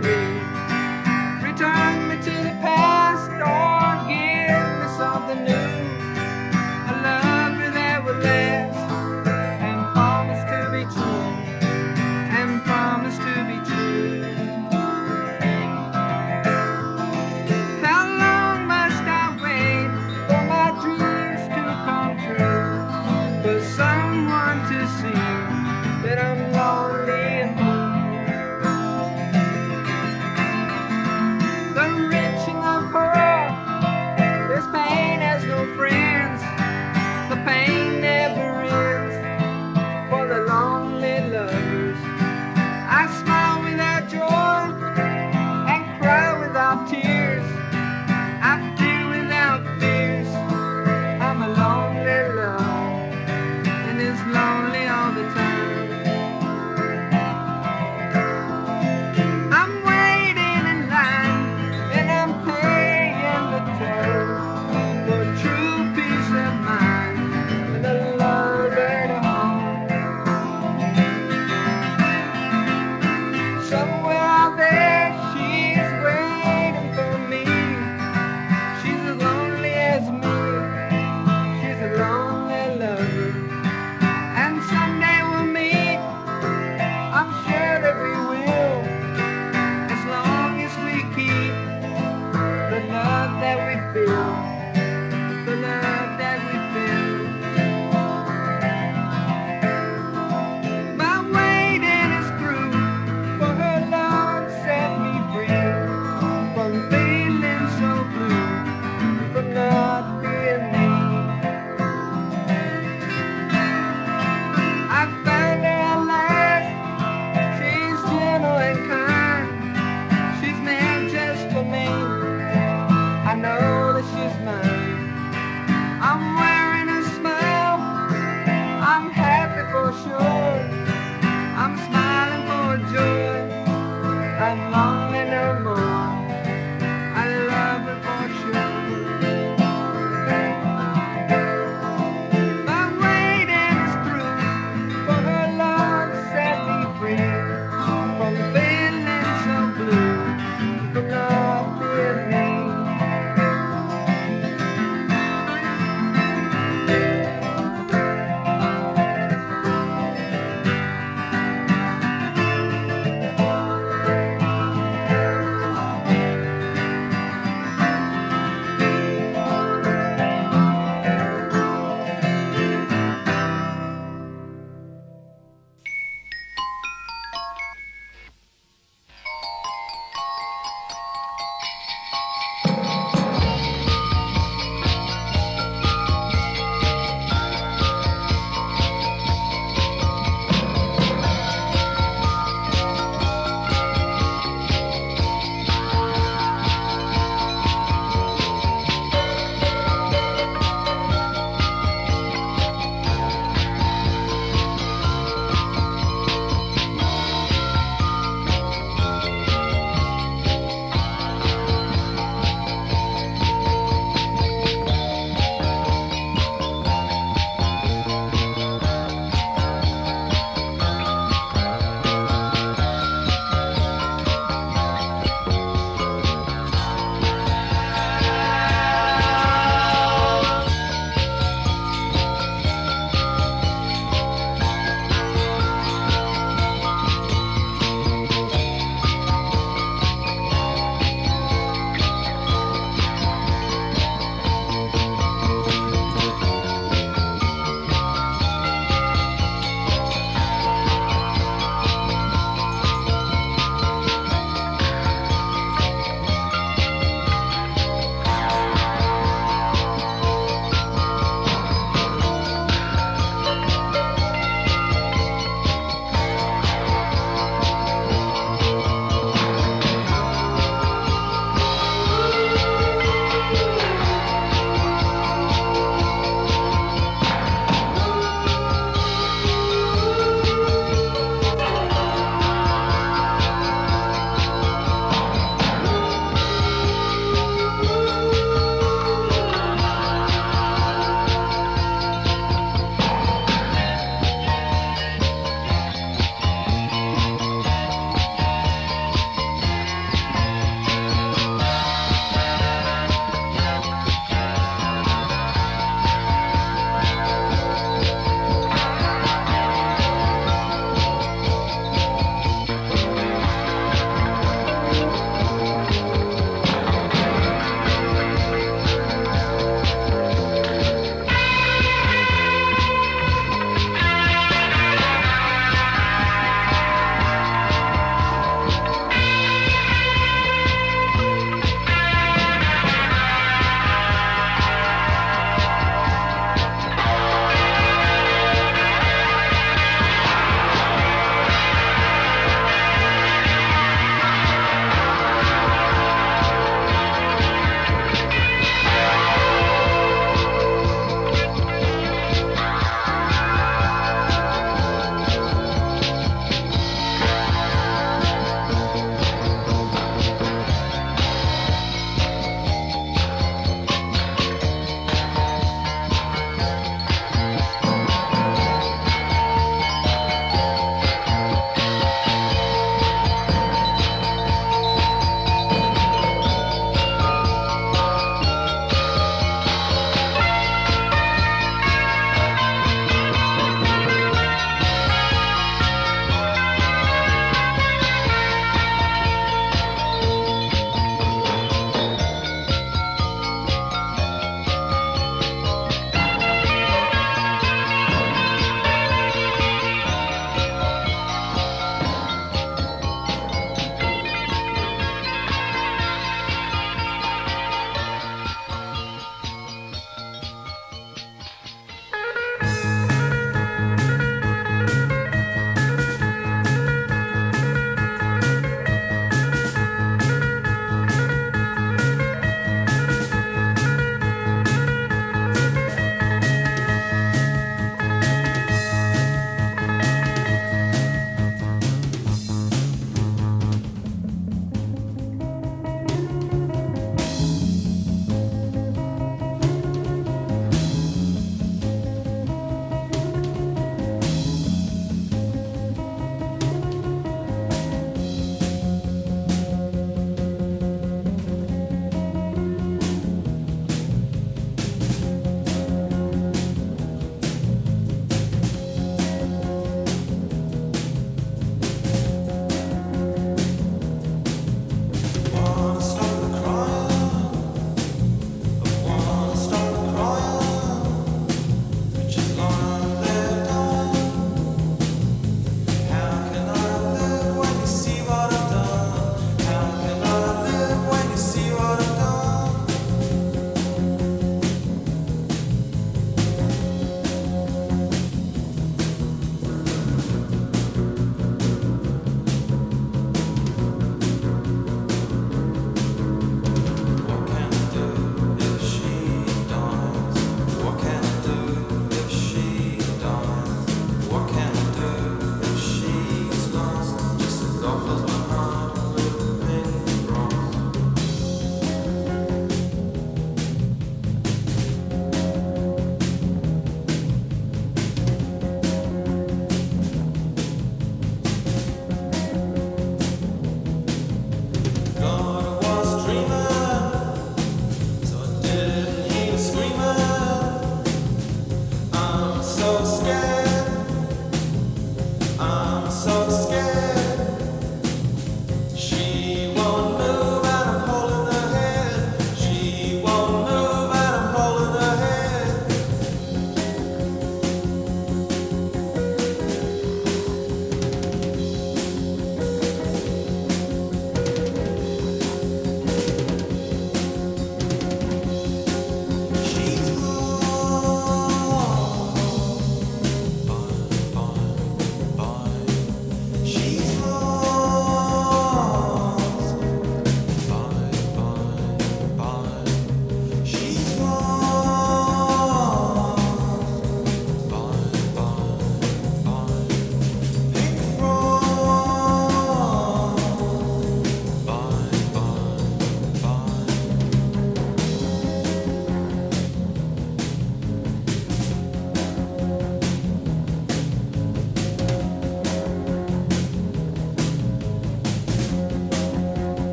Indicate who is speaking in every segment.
Speaker 1: Misery. Return me to the past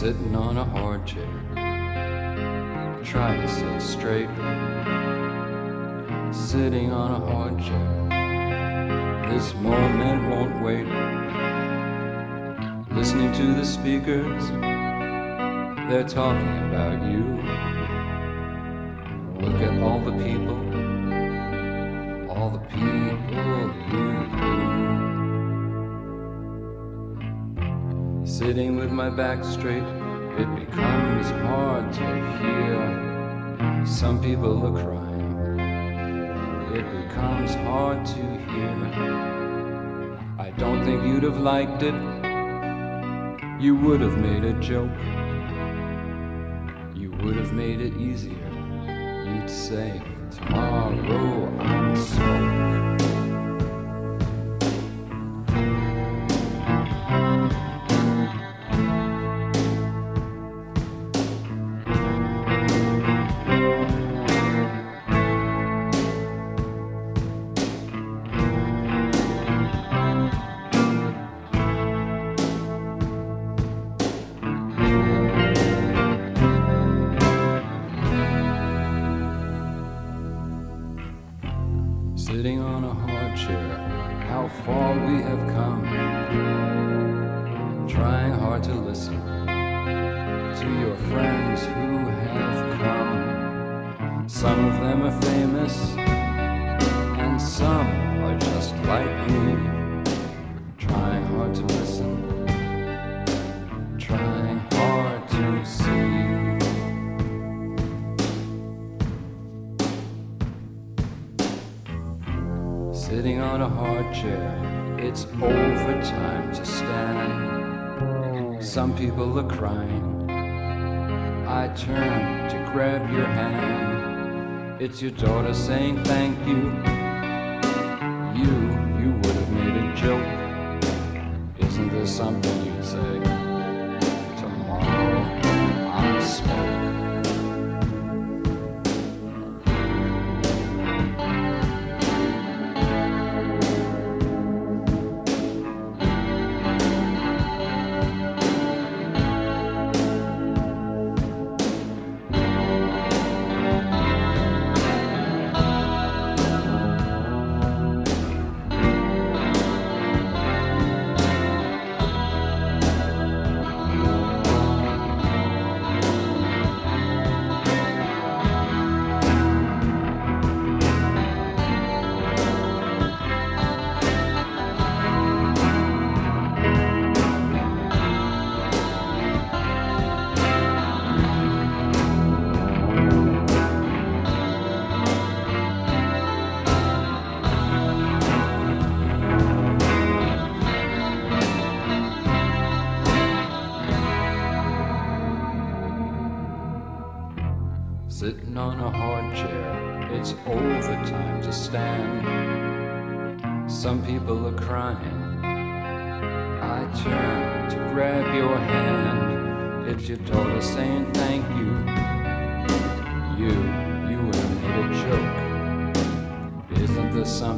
Speaker 2: Sitting on a hard chair, trying to sit straight. Sitting on a hard chair, this moment won't wait. Listening to the speakers, they're talking about you. Look at all the people, with my back straight, it becomes hard to hear. Some people are crying, it becomes hard to hear. I don't think you'd have liked it, you would have made a joke. You would have made it easier. You'd say, Tomorrow I'm smoke. Like me. Trying hard to listen, trying hard to see. Sitting on a hard chair, it's overtime to stand. Some people are crying. I turn to grab your hand. It's your daughter saying thank you. You, joke. Isn't this something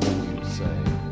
Speaker 2: something you'd say?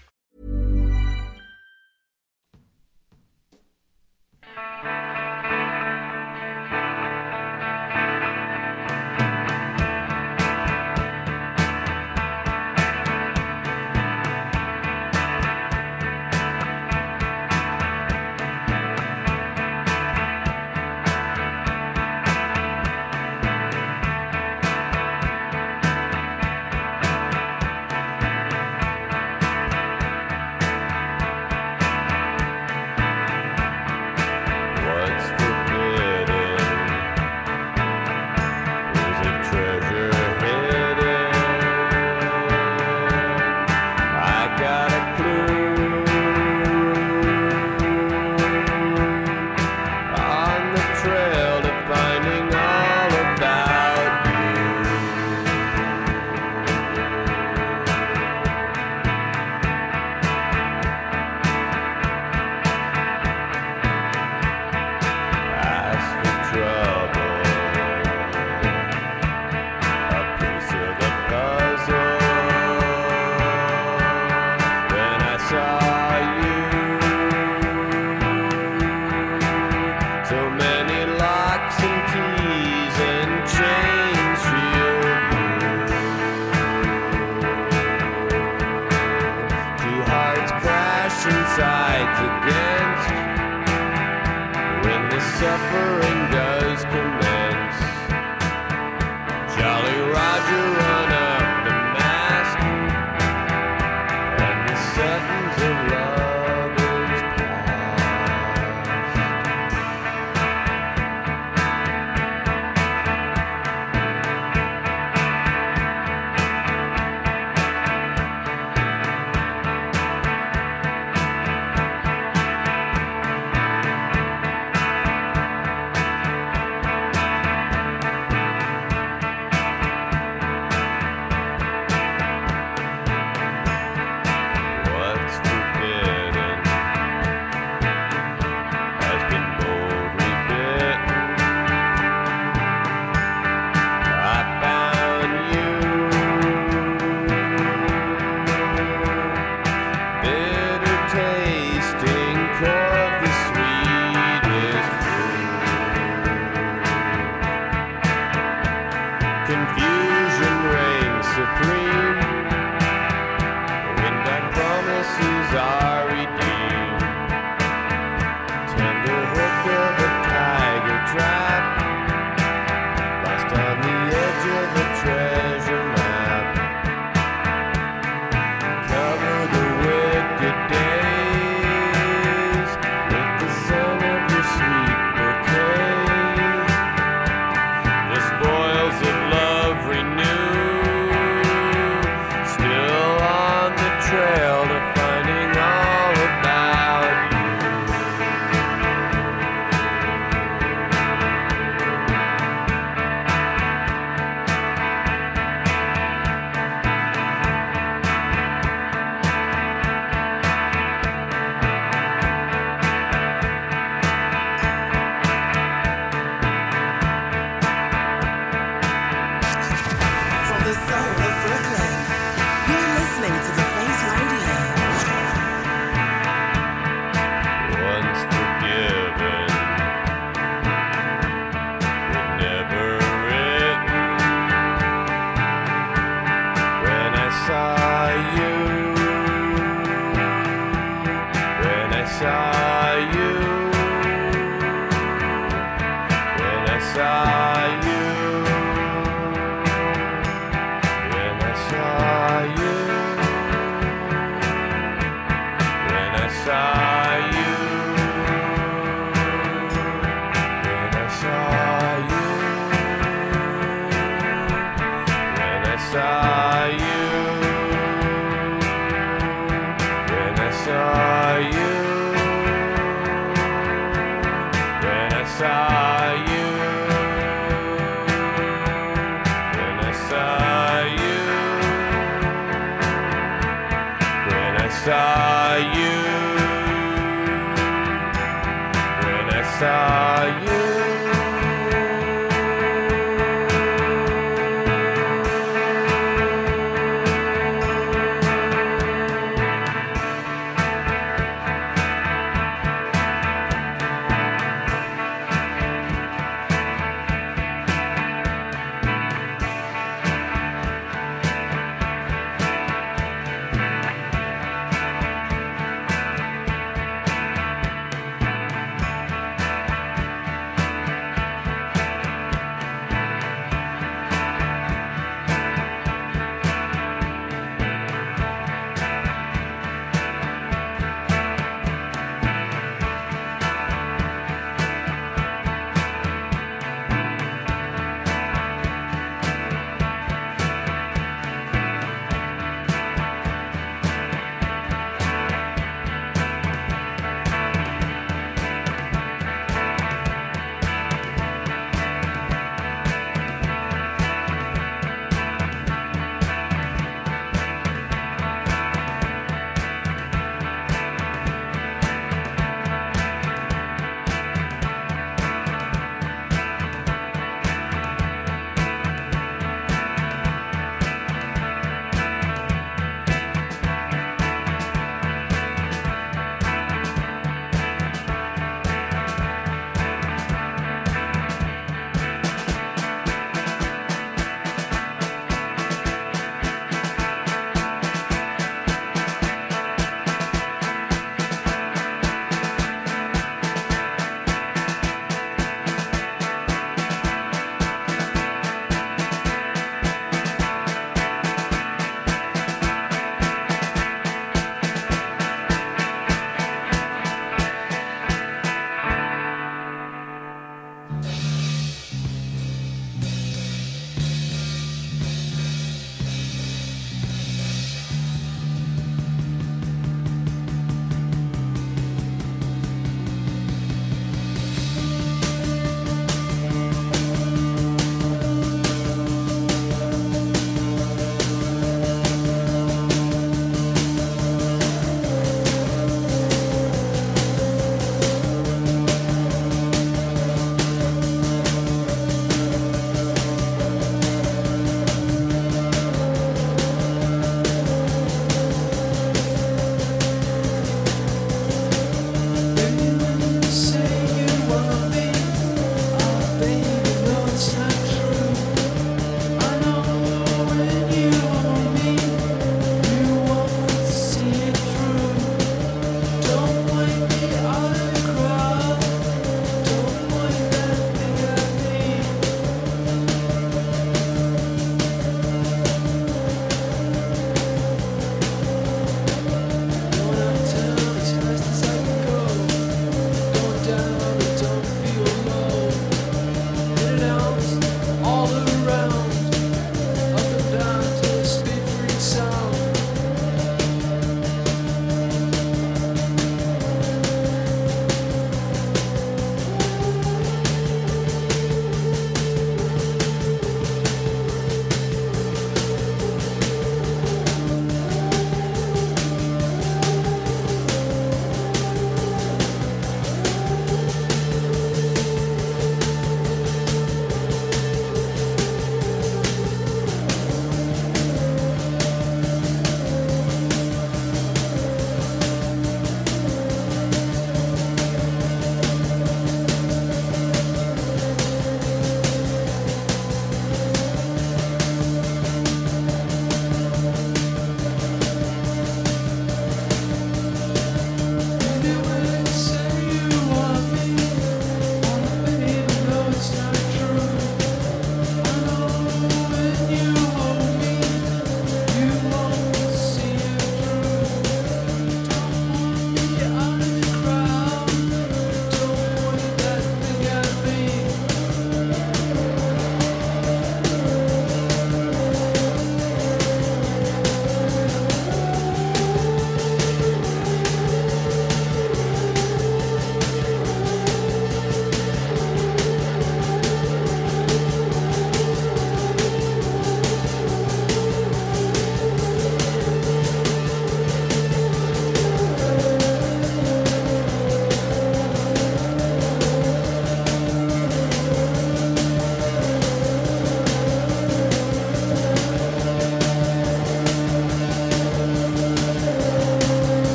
Speaker 3: When